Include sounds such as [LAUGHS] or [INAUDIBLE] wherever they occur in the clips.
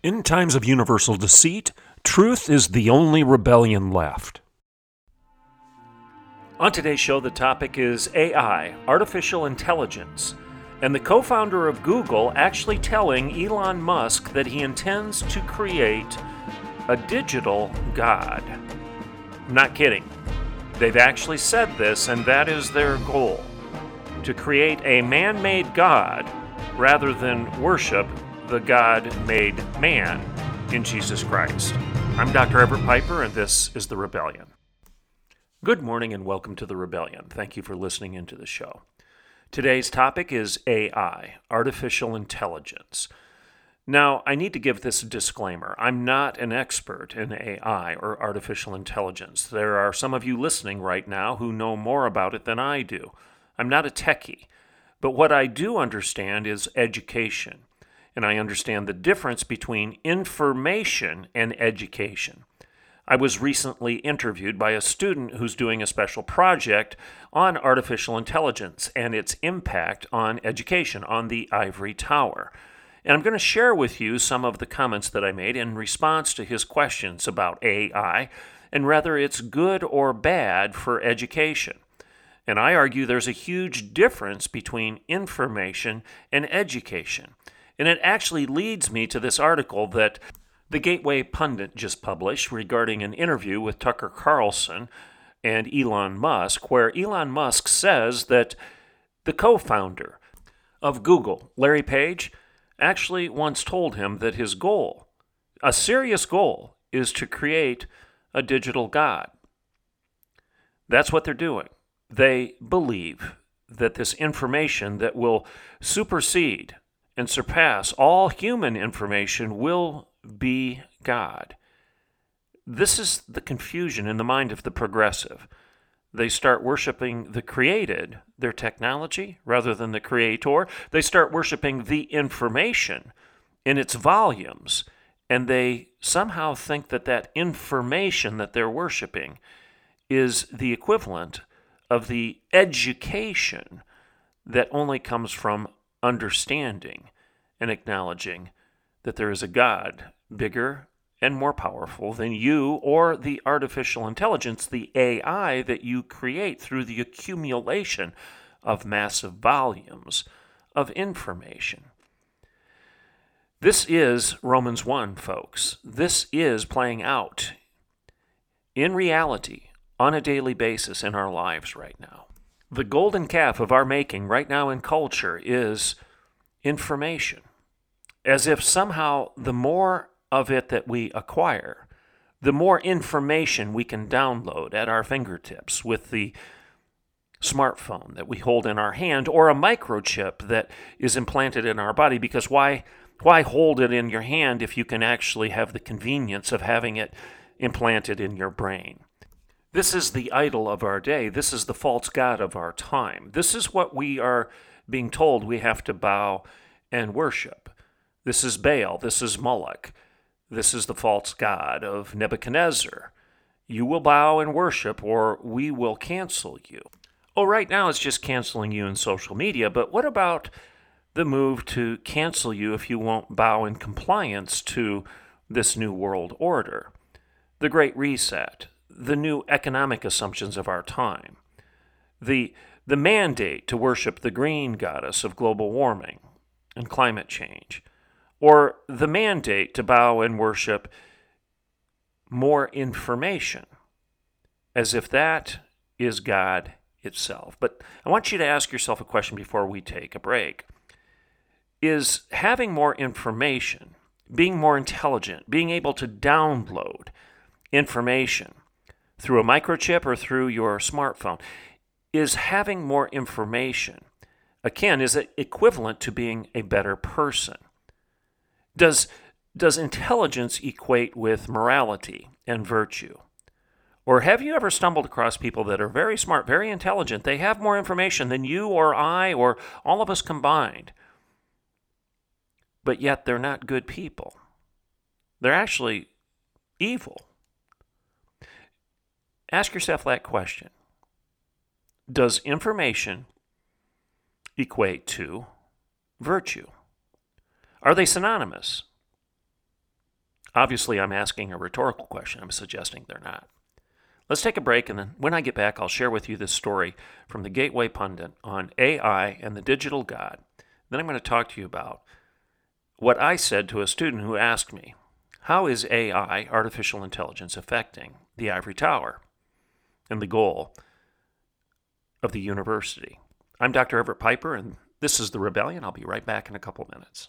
In times of universal deceit, truth is the only rebellion left. On today's show, the topic is AI, artificial intelligence, and the co founder of Google actually telling Elon Musk that he intends to create a digital God. I'm Not kidding. They've actually said this, and that is their goal to create a man made God rather than worship the God made man in Jesus Christ. I'm Dr. Everett Piper, and this is The Rebellion. Good morning, and welcome to The Rebellion. Thank you for listening into the show. Today's topic is AI, artificial intelligence. Now, I need to give this a disclaimer. I'm not an expert in AI or artificial intelligence. There are some of you listening right now who know more about it than I do. I'm not a techie. But what I do understand is education and I understand the difference between information and education. I was recently interviewed by a student who's doing a special project on artificial intelligence and its impact on education on the ivory tower. And I'm going to share with you some of the comments that I made in response to his questions about AI and whether it's good or bad for education. And I argue there's a huge difference between information and education. And it actually leads me to this article that the Gateway Pundit just published regarding an interview with Tucker Carlson and Elon Musk, where Elon Musk says that the co founder of Google, Larry Page, actually once told him that his goal, a serious goal, is to create a digital God. That's what they're doing. They believe that this information that will supersede and surpass all human information will be God. This is the confusion in the mind of the progressive. They start worshiping the created, their technology, rather than the creator. They start worshiping the information in its volumes, and they somehow think that that information that they're worshiping is the equivalent of the education that only comes from understanding and acknowledging that there is a God bigger and more powerful than you or the artificial intelligence, the AI that you create through the accumulation of massive volumes of information. This is Romans 1, folks. This is playing out in reality on a daily basis in our lives right now. The golden calf of our making right now in culture is information, as if somehow the more of it that we acquire, the more information we can download at our fingertips with the smartphone that we hold in our hand or a microchip that is implanted in our body because why why hold it in your hand if you can actually have the convenience of having it implanted in your brain this is the idol of our day. This is the false god of our time. This is what we are being told we have to bow and worship. This is Baal. This is Moloch. This is the false god of Nebuchadnezzar. You will bow and worship, or we will cancel you. Oh, right now it's just canceling you in social media, but what about the move to cancel you if you won't bow in compliance to this new world order? The Great Reset, the new economic assumptions of our time. The, the mandate to worship the green goddess of global warming and climate change, or the mandate to bow and worship more information, as if that is God itself. But I want you to ask yourself a question before we take a break. Is having more information, being more intelligent, being able to download information, through a microchip or through your smartphone, is having more information. Again, is it equivalent to being a better person? Does, does intelligence equate with morality and virtue? Or have you ever stumbled across people that are very smart, very intelligent? They have more information than you or I or all of us combined. But yet they're not good people. They're actually evil. Ask yourself that question Does information equate to virtue? Are they synonymous? Obviously, I'm asking a rhetorical question. I'm suggesting they're not. Let's take a break, and then when I get back, I'll share with you this story from the Gateway Pundit on AI and the digital God. Then I'm going to talk to you about what I said to a student who asked me, How is AI, artificial intelligence, affecting the Ivory Tower and the goal of the university? I'm Dr. Everett Piper, and this is The Rebellion. I'll be right back in a couple minutes.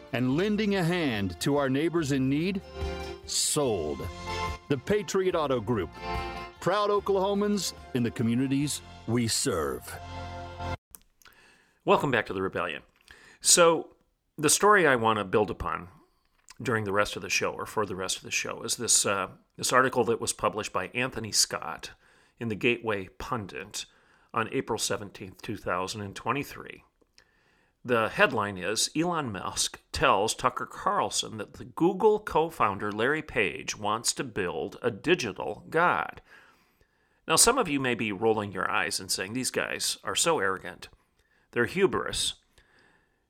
and lending a hand to our neighbors in need? Sold. The Patriot Auto Group. Proud Oklahomans in the communities we serve. Welcome back to the Rebellion. So, the story I want to build upon during the rest of the show, or for the rest of the show, is this uh, this article that was published by Anthony Scott in the Gateway Pundit on April seventeenth, two thousand and twenty-three. The headline is Elon Musk tells Tucker Carlson that the Google co founder Larry Page wants to build a digital God. Now, some of you may be rolling your eyes and saying, These guys are so arrogant. Their hubris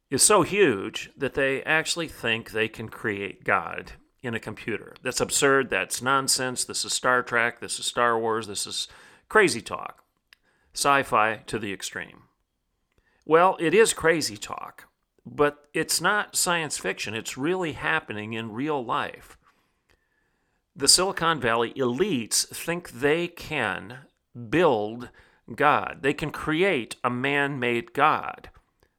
is so huge that they actually think they can create God in a computer. That's absurd. That's nonsense. This is Star Trek. This is Star Wars. This is crazy talk. Sci fi to the extreme. Well, it is crazy talk, but it's not science fiction. It's really happening in real life. The Silicon Valley elites think they can build God, they can create a man made God.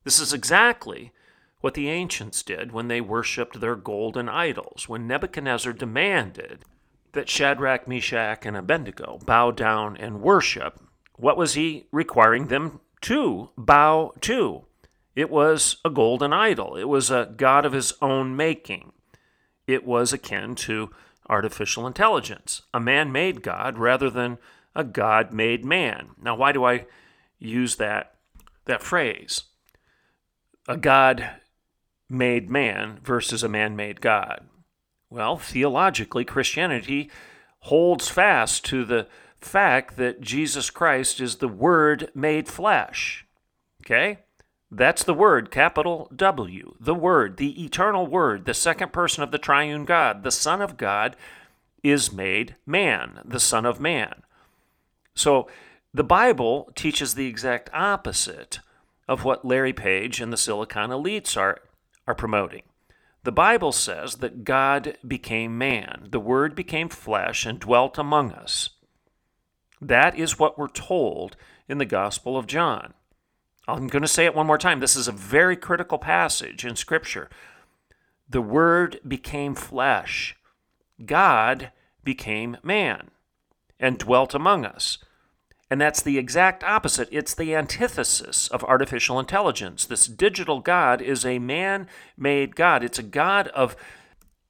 This is exactly what the ancients did when they worshiped their golden idols, when Nebuchadnezzar demanded that Shadrach, Meshach, and Abednego bow down and worship. What was he requiring them to bow to. It was a golden idol, it was a god of his own making. It was akin to artificial intelligence, a man made God rather than a God made man. Now, why do I use that, that phrase? A God made man versus a man made God. Well, theologically, Christianity holds fast to the fact that Jesus Christ is the Word made flesh. Okay? That's the Word, capital W. The Word, the eternal Word, the second person of the triune God, the Son of God, is made man, the Son of Man. So the Bible teaches the exact opposite of what Larry Page and the Silicon elites are, are promoting. The Bible says that God became man, the Word became flesh and dwelt among us. That is what we're told in the Gospel of John. I'm going to say it one more time. This is a very critical passage in Scripture. The Word became flesh, God became man and dwelt among us. And that's the exact opposite. It's the antithesis of artificial intelligence. This digital God is a man made God, it's a God of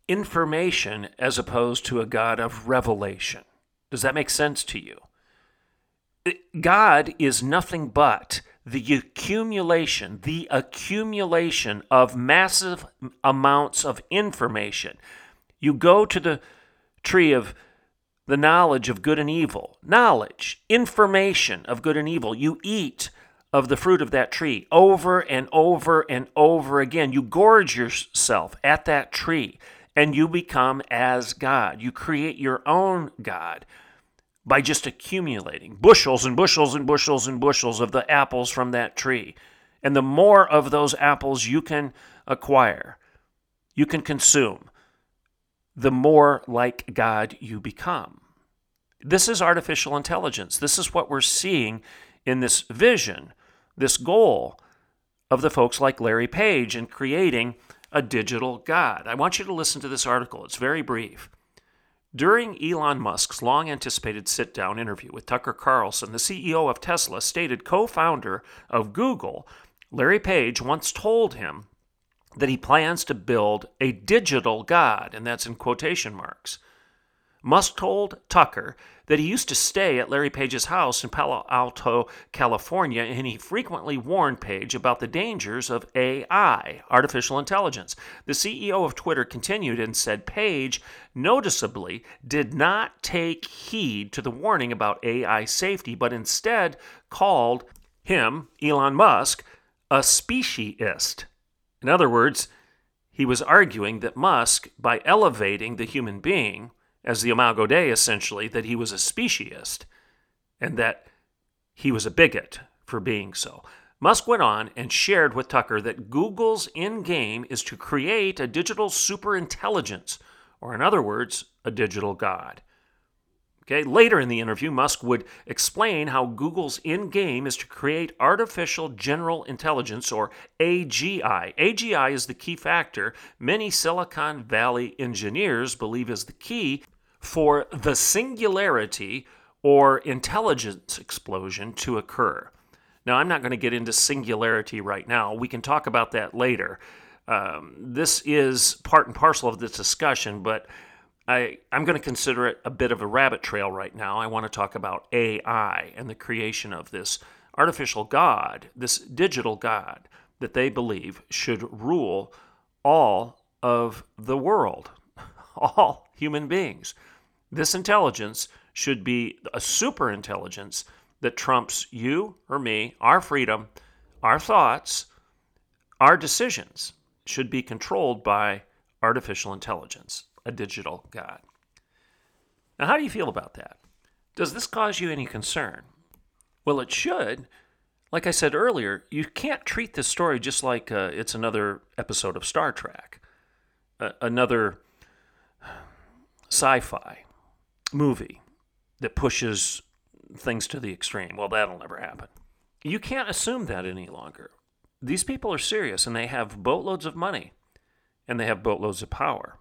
information as opposed to a God of revelation. Does that make sense to you? God is nothing but the accumulation, the accumulation of massive amounts of information. You go to the tree of the knowledge of good and evil, knowledge, information of good and evil. You eat of the fruit of that tree over and over and over again. You gorge yourself at that tree and you become as God. You create your own God by just accumulating bushels and bushels and bushels and bushels of the apples from that tree. And the more of those apples you can acquire, you can consume, the more like God you become. This is artificial intelligence. This is what we're seeing in this vision, this goal of the folks like Larry Page in creating a digital God. I want you to listen to this article. It's very brief. During Elon Musk's long anticipated sit down interview with Tucker Carlson, the CEO of Tesla stated co founder of Google, Larry Page, once told him that he plans to build a digital God, and that's in quotation marks. Musk told Tucker that he used to stay at Larry Page's house in Palo Alto, California, and he frequently warned Page about the dangers of AI, artificial intelligence. The CEO of Twitter continued and said Page noticeably did not take heed to the warning about AI safety, but instead called him, Elon Musk, a speciesist. In other words, he was arguing that Musk, by elevating the human being, as the Imago Dei, essentially, that he was a speciesist and that he was a bigot for being so. Musk went on and shared with Tucker that Google's end game is to create a digital superintelligence, or in other words, a digital god. Okay, later in the interview, Musk would explain how Google's end game is to create artificial general intelligence, or AGI. AGI is the key factor many Silicon Valley engineers believe is the key for the singularity or intelligence explosion to occur. Now, I'm not going to get into singularity right now. We can talk about that later. Um, this is part and parcel of this discussion, but I, I'm going to consider it a bit of a rabbit trail right now. I want to talk about AI and the creation of this artificial God, this digital God that they believe should rule all of the world, [LAUGHS] all human beings. This intelligence should be a super intelligence that trumps you or me, our freedom, our thoughts, our decisions should be controlled by artificial intelligence, a digital God. Now, how do you feel about that? Does this cause you any concern? Well, it should. Like I said earlier, you can't treat this story just like uh, it's another episode of Star Trek, uh, another sci fi movie that pushes things to the extreme. Well, that'll never happen. You can't assume that any longer. These people are serious and they have boatloads of money and they have boatloads of power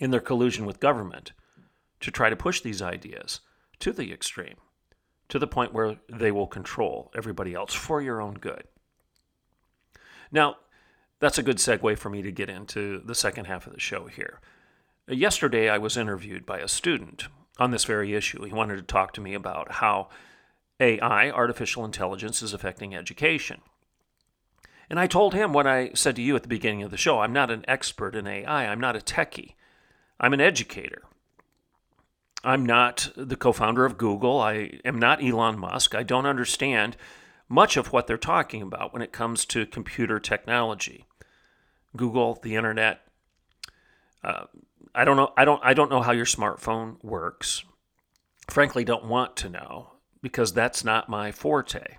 in their collusion with government to try to push these ideas to the extreme, to the point where they will control everybody else for your own good. Now, that's a good segue for me to get into the second half of the show here. Yesterday, I was interviewed by a student on this very issue. He wanted to talk to me about how AI, artificial intelligence, is affecting education. And I told him what I said to you at the beginning of the show I'm not an expert in AI, I'm not a techie, I'm an educator. I'm not the co founder of Google, I am not Elon Musk, I don't understand much of what they're talking about when it comes to computer technology. Google, the internet, uh, I don't know. I don't. I don't know how your smartphone works. Frankly, don't want to know because that's not my forte.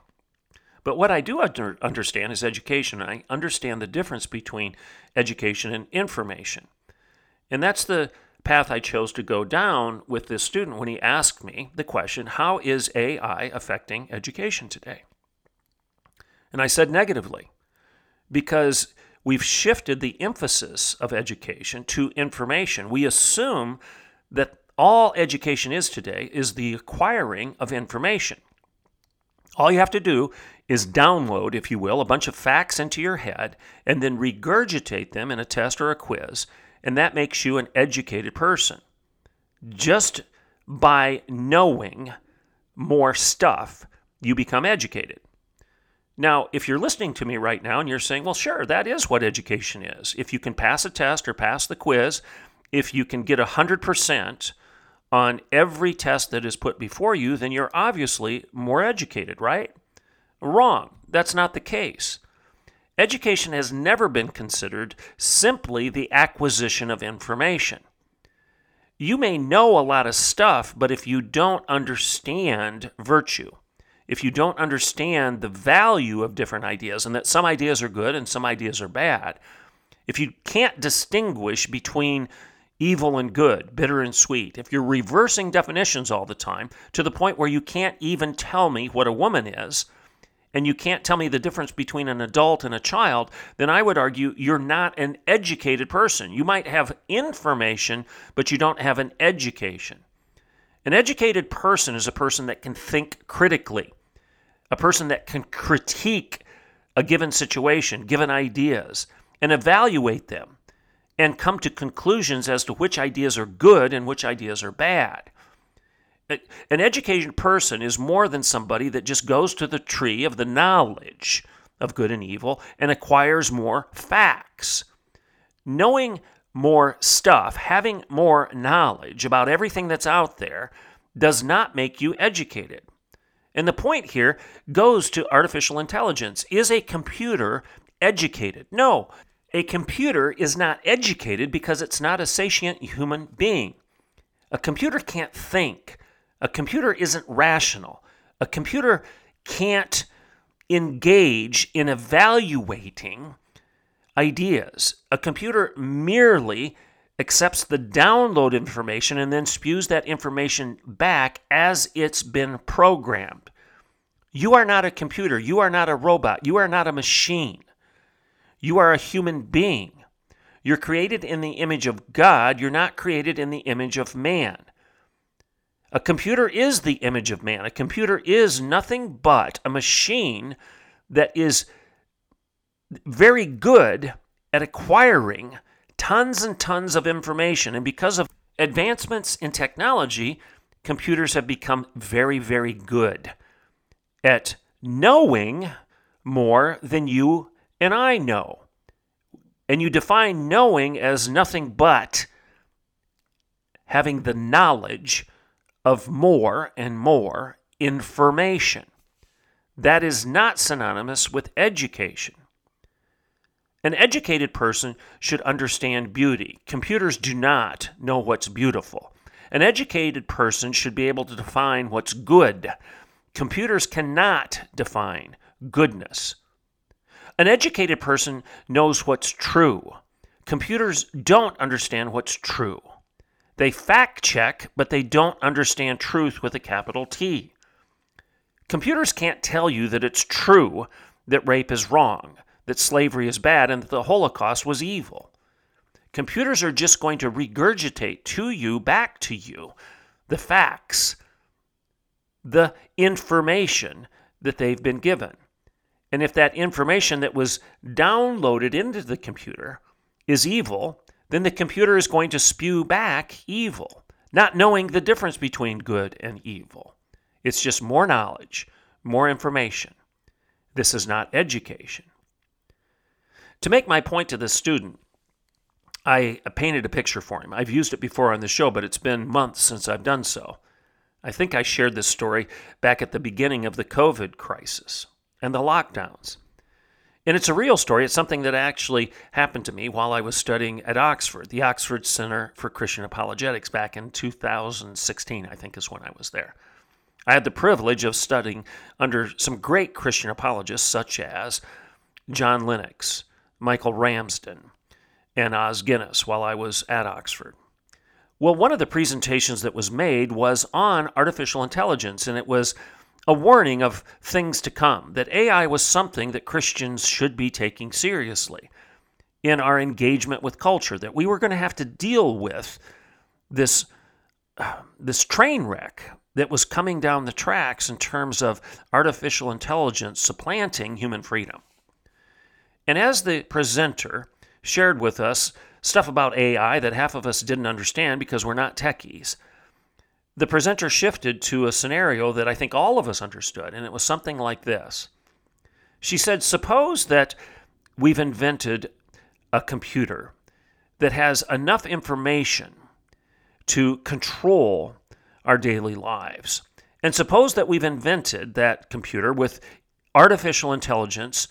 But what I do under, understand is education. I understand the difference between education and information, and that's the path I chose to go down with this student when he asked me the question, "How is AI affecting education today?" And I said negatively, because we've shifted the emphasis of education to information. We assume that all education is today is the acquiring of information. All you have to do is download, if you will, a bunch of facts into your head and then regurgitate them in a test or a quiz, and that makes you an educated person. Just by knowing more stuff, you become educated. Now, if you're listening to me right now and you're saying, well, sure, that is what education is. If you can pass a test or pass the quiz, if you can get 100% on every test that is put before you, then you're obviously more educated, right? Wrong. That's not the case. Education has never been considered simply the acquisition of information. You may know a lot of stuff, but if you don't understand virtue, if you don't understand the value of different ideas and that some ideas are good and some ideas are bad, if you can't distinguish between evil and good, bitter and sweet, if you're reversing definitions all the time to the point where you can't even tell me what a woman is, and you can't tell me the difference between an adult and a child, then I would argue you're not an educated person. You might have information, but you don't have an education. An educated person is a person that can think critically, a person that can critique a given situation, given ideas, and evaluate them and come to conclusions as to which ideas are good and which ideas are bad. An educated person is more than somebody that just goes to the tree of the knowledge of good and evil and acquires more facts. Knowing more stuff, having more knowledge about everything that's out there, does not make you educated. And the point here goes to artificial intelligence. Is a computer educated? No, a computer is not educated because it's not a sentient human being. A computer can't think. A computer isn't rational. A computer can't engage in evaluating ideas. A computer merely accepts the download information and then spews that information back as it's been programmed. You are not a computer. You are not a robot. You are not a machine. You are a human being. You're created in the image of God. You're not created in the image of man. A computer is the image of man. A computer is nothing but a machine that is very good at acquiring tons and tons of information. And because of advancements in technology, computers have become very, very good at knowing more than you and I know. And you define knowing as nothing but having the knowledge of more and more information. That is not synonymous with education. An educated person should understand beauty. Computers do not know what's beautiful. An educated person should be able to define what's good. Computers cannot define goodness. An educated person knows what's true. Computers don't understand what's true. They fact check, but they don't understand truth with a capital T. Computers can't tell you that it's true that rape is wrong that slavery is bad and that the Holocaust was evil. Computers are just going to regurgitate to you, back to you, the facts, the information that they've been given. And if that information that was downloaded into the computer is evil, then the computer is going to spew back evil, not knowing the difference between good and evil. It's just more knowledge, more information. This is not education. To make my point to this student, I painted a picture for him. I've used it before on the show, but it's been months since I've done so. I think I shared this story back at the beginning of the COVID crisis and the lockdowns. And it's a real story. It's something that actually happened to me while I was studying at Oxford, the Oxford Center for Christian Apologetics, back in 2016, I think is when I was there. I had the privilege of studying under some great Christian apologists, such as John Lennox, Michael Ramsden and Os Guinness while I was at Oxford. Well, one of the presentations that was made was on artificial intelligence, and it was a warning of things to come, that AI was something that Christians should be taking seriously in our engagement with culture, that we were going to have to deal with this, this train wreck that was coming down the tracks in terms of artificial intelligence supplanting human freedom. And as the presenter shared with us stuff about AI that half of us didn't understand because we're not techies, the presenter shifted to a scenario that I think all of us understood, and it was something like this. She said, Suppose that we've invented a computer that has enough information to control our daily lives. And suppose that we've invented that computer with artificial intelligence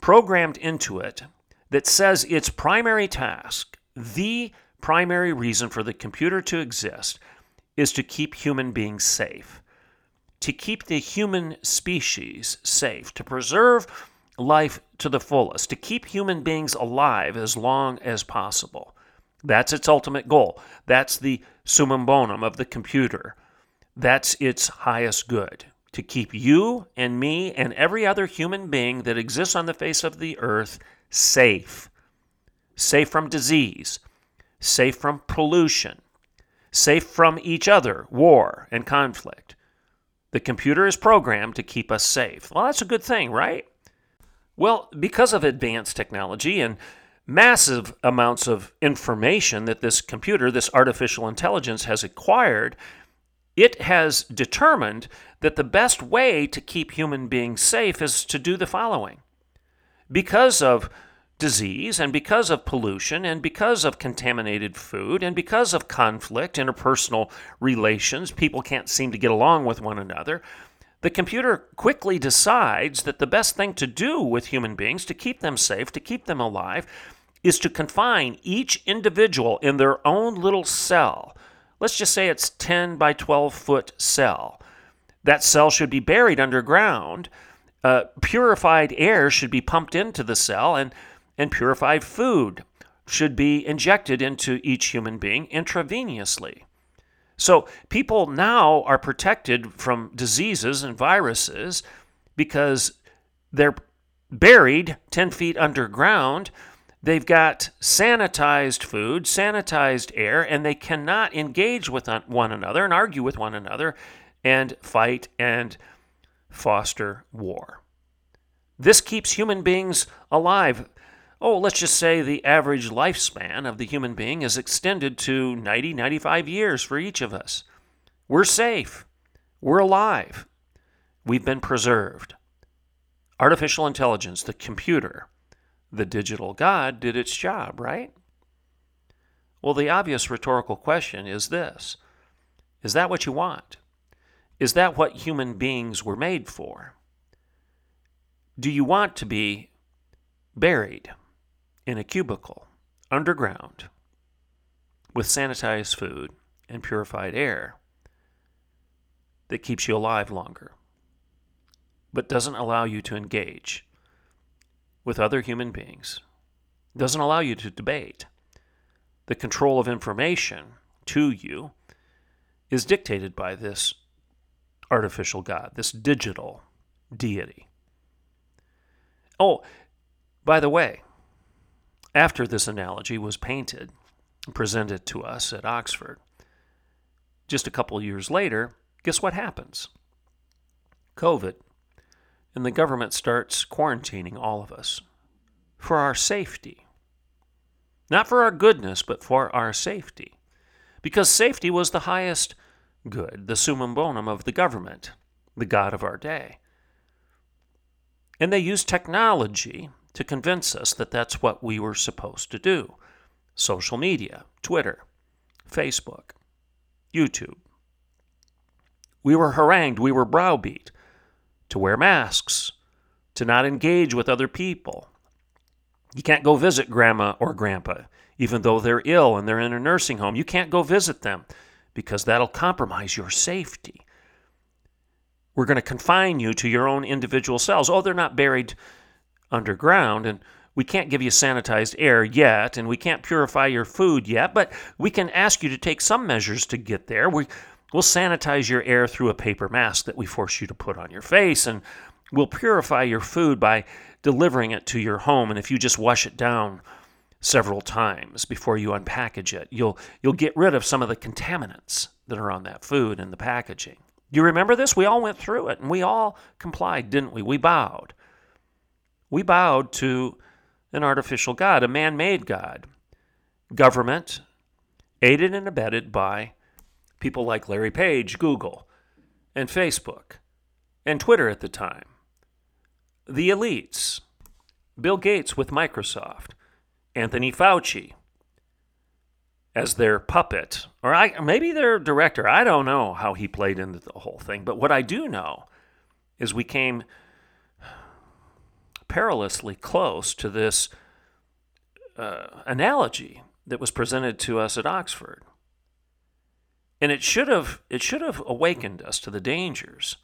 programmed into it that says its primary task, the primary reason for the computer to exist, is to keep human beings safe, to keep the human species safe, to preserve life to the fullest, to keep human beings alive as long as possible. That's its ultimate goal. That's the summum bonum of the computer. That's its highest good to keep you and me and every other human being that exists on the face of the earth safe. Safe from disease, safe from pollution, safe from each other, war, and conflict. The computer is programmed to keep us safe. Well, that's a good thing, right? Well, because of advanced technology and massive amounts of information that this computer, this artificial intelligence, has acquired, it has determined that the best way to keep human beings safe is to do the following. Because of disease and because of pollution and because of contaminated food and because of conflict, interpersonal relations, people can't seem to get along with one another. The computer quickly decides that the best thing to do with human beings to keep them safe, to keep them alive, is to confine each individual in their own little cell. Let's just say it's 10 by 12 foot cell. That cell should be buried underground. Uh, purified air should be pumped into the cell, and, and purified food should be injected into each human being intravenously. So people now are protected from diseases and viruses because they're buried 10 feet underground They've got sanitized food, sanitized air, and they cannot engage with one another and argue with one another and fight and foster war. This keeps human beings alive. Oh, let's just say the average lifespan of the human being is extended to 90, 95 years for each of us. We're safe. We're alive. We've been preserved. Artificial intelligence, the computer, the digital God did its job, right? Well, the obvious rhetorical question is this Is that what you want? Is that what human beings were made for? Do you want to be buried in a cubicle underground with sanitized food and purified air that keeps you alive longer, but doesn't allow you to engage with other human beings. Doesn't allow you to debate. The control of information to you is dictated by this artificial God, this digital deity. Oh, by the way, after this analogy was painted presented to us at Oxford, just a couple years later, guess what happens? COVID and the government starts quarantining all of us for our safety. Not for our goodness, but for our safety. Because safety was the highest good, the summum bonum of the government, the God of our day. And they used technology to convince us that that's what we were supposed to do social media, Twitter, Facebook, YouTube. We were harangued, we were browbeat to wear masks, to not engage with other people. You can't go visit grandma or grandpa, even though they're ill and they're in a nursing home. You can't go visit them because that'll compromise your safety. We're going to confine you to your own individual cells. Oh, they're not buried underground, and we can't give you sanitized air yet, and we can't purify your food yet, but we can ask you to take some measures to get there. We, We'll sanitize your air through a paper mask that we force you to put on your face, and we'll purify your food by delivering it to your home. And if you just wash it down several times before you unpackage it, you'll, you'll get rid of some of the contaminants that are on that food and the packaging. Do you remember this? We all went through it and we all complied, didn't we? We bowed. We bowed to an artificial God, a man made God. Government, aided and abetted by people like Larry Page, Google, and Facebook, and Twitter at the time. The elites, Bill Gates with Microsoft, Anthony Fauci as their puppet, or I, maybe their director. I don't know how he played into the whole thing, but what I do know is we came perilously close to this uh, analogy that was presented to us at Oxford. And it should have it should have awakened us to the dangers.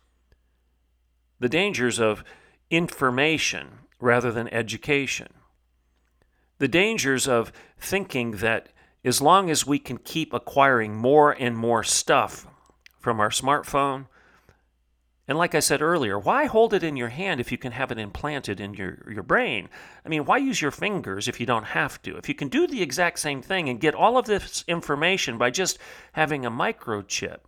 The dangers of information rather than education. The dangers of thinking that as long as we can keep acquiring more and more stuff from our smartphone, and like I said earlier, why hold it in your hand if you can have it implanted in your, your brain? I mean, why use your fingers if you don't have to? If you can do the exact same thing and get all of this information by just having a microchip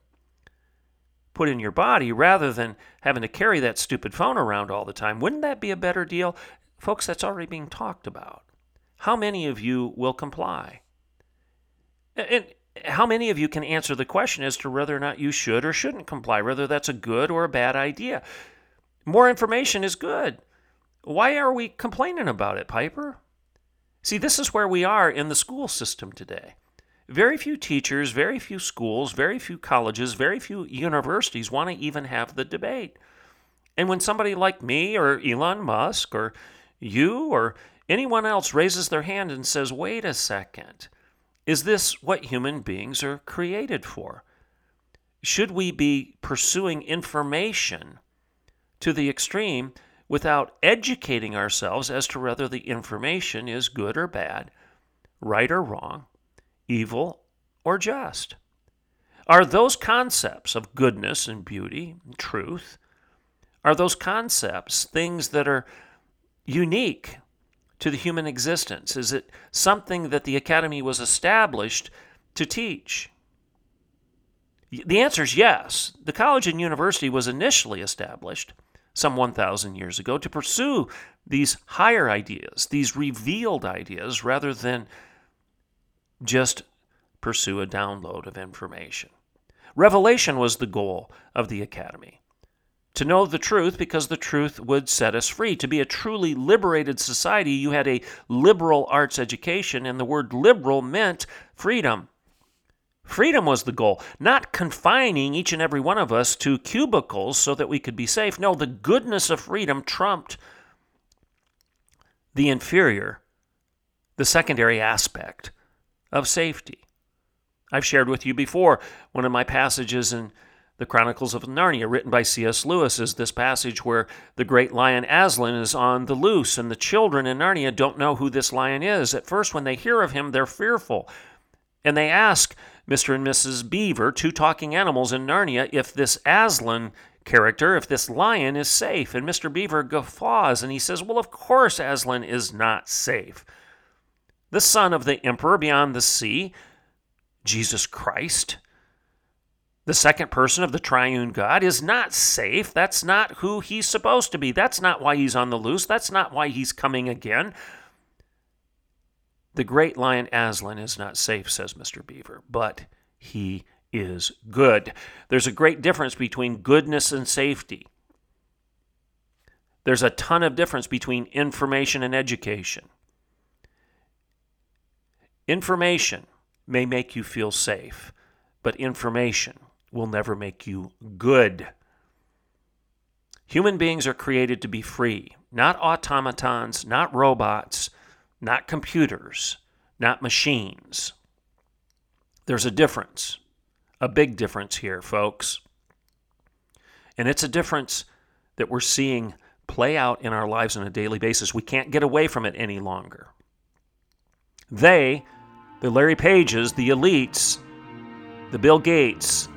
put in your body rather than having to carry that stupid phone around all the time, wouldn't that be a better deal? Folks, that's already being talked about. How many of you will comply? And how many of you can answer the question as to whether or not you should or shouldn't comply, whether that's a good or a bad idea? More information is good. Why are we complaining about it, Piper? See, this is where we are in the school system today. Very few teachers, very few schools, very few colleges, very few universities want to even have the debate. And when somebody like me or Elon Musk or you or anyone else raises their hand and says, wait a second, is this what human beings are created for? Should we be pursuing information to the extreme without educating ourselves as to whether the information is good or bad, right or wrong, evil or just? Are those concepts of goodness and beauty and truth, are those concepts things that are unique to the human existence? Is it something that the academy was established to teach? The answer is yes. The college and university was initially established some 1,000 years ago to pursue these higher ideas, these revealed ideas, rather than just pursue a download of information. Revelation was the goal of the academy to know the truth because the truth would set us free. To be a truly liberated society, you had a liberal arts education, and the word liberal meant freedom. Freedom was the goal, not confining each and every one of us to cubicles so that we could be safe. No, the goodness of freedom trumped the inferior, the secondary aspect of safety. I've shared with you before one of my passages in the Chronicles of Narnia, written by C.S. Lewis, is this passage where the great lion Aslan is on the loose, and the children in Narnia don't know who this lion is. At first, when they hear of him, they're fearful. And they ask Mr. and Mrs. Beaver, two talking animals in Narnia, if this Aslan character, if this lion is safe. And Mr. Beaver guffaws and he says, Well, of course Aslan is not safe. The son of the emperor beyond the sea, Jesus Christ, the second person of the triune God, is not safe. That's not who he's supposed to be. That's not why he's on the loose. That's not why he's coming again. The great lion Aslan is not safe, says Mr. Beaver, but he is good. There's a great difference between goodness and safety. There's a ton of difference between information and education. Information may make you feel safe, but information will never make you good. Human beings are created to be free, not automatons, not robots, not computers, not machines. There's a difference, a big difference here, folks. And it's a difference that we're seeing play out in our lives on a daily basis. We can't get away from it any longer. They, the Larry Pages, the elites, the Bill Gates,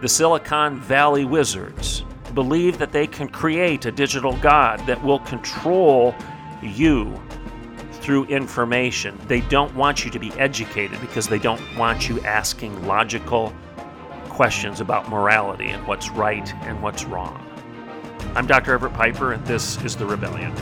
the Silicon Valley wizards believe that they can create a digital god that will control you through information. They don't want you to be educated because they don't want you asking logical questions about morality and what's right and what's wrong. I'm Dr. Everett Piper, and this is The Rebellion.